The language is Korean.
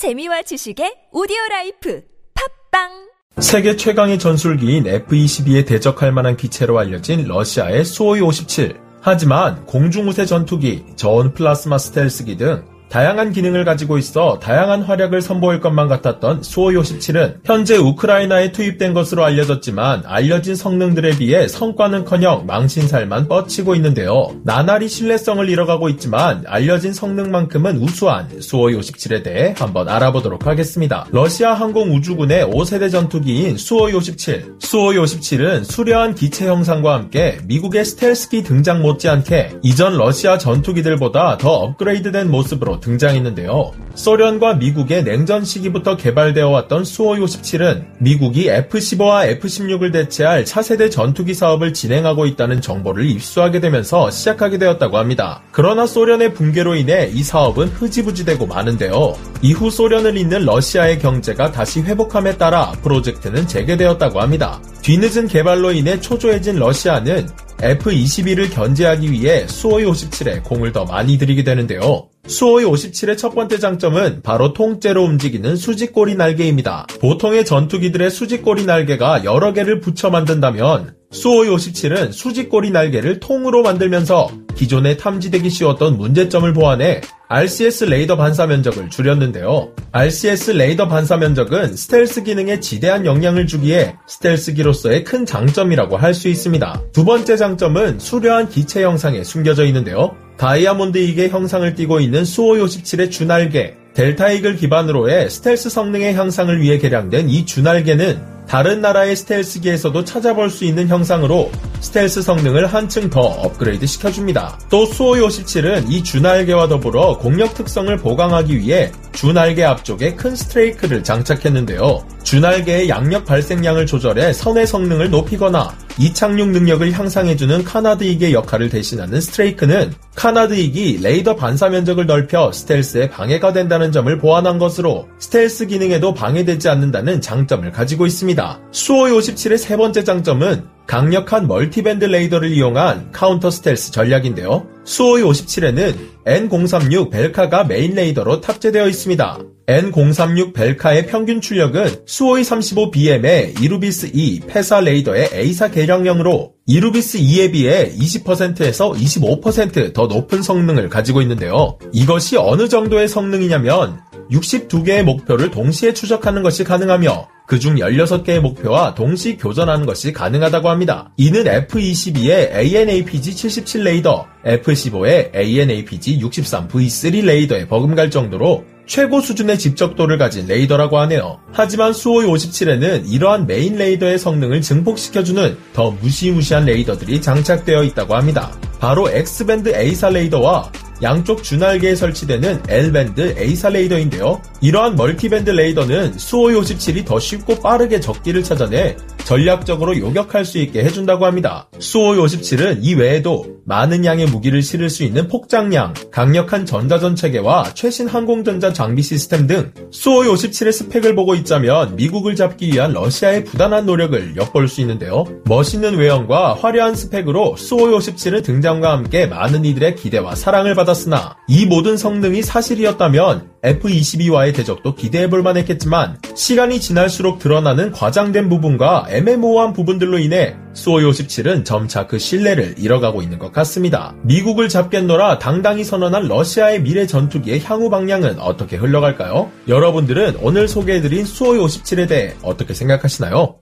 재미와 지식의 오디오 라이프 팝빵 세계 최강의 전술기인 F-22에 대적할 만한 기체로 알려진 러시아의 수호이 57. 하지만 공중우세 전투기, 저온 플라스마 스텔스기 등 다양한 기능을 가지고 있어 다양한 활약을 선보일 것만 같았던 수호이 57은 현재 우크라이나에 투입된 것으로 알려졌지만 알려진 성능들에 비해 성과는커녕 망신살만 뻗치고 있는데요. 나날이 신뢰성을 잃어가고 있지만 알려진 성능만큼은 우수한 수호이 57에 대해 한번 알아보도록 하겠습니다. 러시아 항공우주군의 5세대 전투기인 수호이 57. 수호이 57은 수려한 기체 형상과 함께 미국의 스텔스기 등장 못지않게 이전 러시아 전투기들보다 더 업그레이드된 모습으로 등장했는데요. 소련과 미국의 냉전 시기부터 개발되어 왔던 수호이 57은 미국이 F-15와 F-16을 대체할 차세대 전투기 사업을 진행하고 있다는 정보를 입수하게 되면서 시작하게 되었다고 합니다. 그러나 소련의 붕괴로 인해 이 사업은 흐지부지되고 마는데요. 이후 소련을 잇는 러시아의 경제가 다시 회복함에 따라 프로젝트는 재개되었다고 합니다. 뒤늦은 개발로 인해 초조해진 러시아는 F-22를 견제하기 위해 수호이 57에 공을 더 많이 들이게 되는데요. 수호이 57의 첫 번째 장점은 바로 통째로 움직이는 수직꼬리 날개입니다. 보통의 전투기들의 수직꼬리 날개가 여러 개를 붙여 만든다면 수호이 57은 수직꼬리 날개를 통으로 만들면서 기존에 탐지되기 쉬웠던 문제점을 보완해 RCS 레이더 반사 면적을 줄였는데요. RCS 레이더 반사 면적은 스텔스 기능에 지대한 영향을 주기에 스텔스기로서의 큰 장점이라고 할 수 있습니다. 두 번째 장점은 수려한 기체 형상에 숨겨져 있는데요. 다이아몬드 익의 형상을 띠고 있는 수호이 57의 주날개, 델타익을 기반으로의 스텔스 성능의 향상을 위해 개량된 이 주날개는 다른 나라의 스텔스기에서도 찾아볼 수 있는 형상으로 스텔스 성능을 한층 더 업그레이드 시켜줍니다. 또 수호이 57은 이 주날개와 더불어 공력 특성을 보강하기 위해 주날개 앞쪽에 큰 strake를 장착했는데요. 주날개의 양력 발생량을 조절해 선회 성능을 높이거나 이착륙 능력을 향상해주는 카나드익의 역할을 대신하는 strake는 카나드익이 레이더 반사 면적을 넓혀 스텔스에 방해가 된다는 점을 보완한 것으로 스텔스 기능에도 방해되지 않는다는 장점을 가지고 있습니다. 수호이 57의 세 번째 장점은 강력한 multiband 레이더를 이용한 카운터 스텔스 전략인데요. 수호이 57에는 N036 벨카가 메인 레이더로 탑재되어 있습니다. N036 벨카의 평균 출력은 수호이 35BM의 이르비스 E PESA 레이더의 AESA 개량형으로 이르비스 E에 비해 20%에서 25%더 높은 성능을 가지고 있는데요. 이것이 어느 정도의 성능이냐면 62개의 목표를 동시에 추적하는 것이 가능하며 그중 16개의 목표와 동시 교전하는 것이 가능하다고 합니다. 이는 F-22의 AN/APG-77 레이더, F-15의 AN/APG-63V3 레이더에 버금갈 정도로 최고 수준의 집적도를 가진 레이더라고 하네요. 하지만 수호이 57에는 이러한 메인 레이더의 성능을 증폭시켜주는 더 무시무시한 레이더들이 장착되어 있다고 합니다. 바로 X band AESA 레이더와 양쪽 주날개에 설치되는 L band AESA 레이더인데요. 이러한 multiband 레이더는 수호이 57이 더 쉽고 빠르게 적기를 찾아내 전략적으로 요격할 수 있게 해준다고 합니다. 수호이 57은 이 외에도 많은 양의 무기를 실을 수 있는 폭장량, 강력한 전자전 체계와 최신 항공전자 장비 시스템 등 수호이 57의 스펙을 보고 있자면 미국을 잡기 위한 러시아의 부단한 노력을 엿볼 수 있는데요. 멋있는 외형과 화려한 스펙으로 수호이 57은 등장과 함께 많은 이들의 기대와 사랑을 받았으나 이 모든 성능이 사실이었다면 F-22와의 대적도 기대해볼 만했겠지만 시간이 지날수록 드러나는 과장된 부분과 애매모호한 부분들로 인해 수호이 57은 점차 그 신뢰를 잃어가고 있는 것 같습니다. 미국을 잡겠노라 당당히 선언한 러시아의 미래 전투기의 향후 방향은 어떻게 흘러갈까요? 여러분들은 오늘 소개해드린 수호이 57에 대해 어떻게 생각하시나요?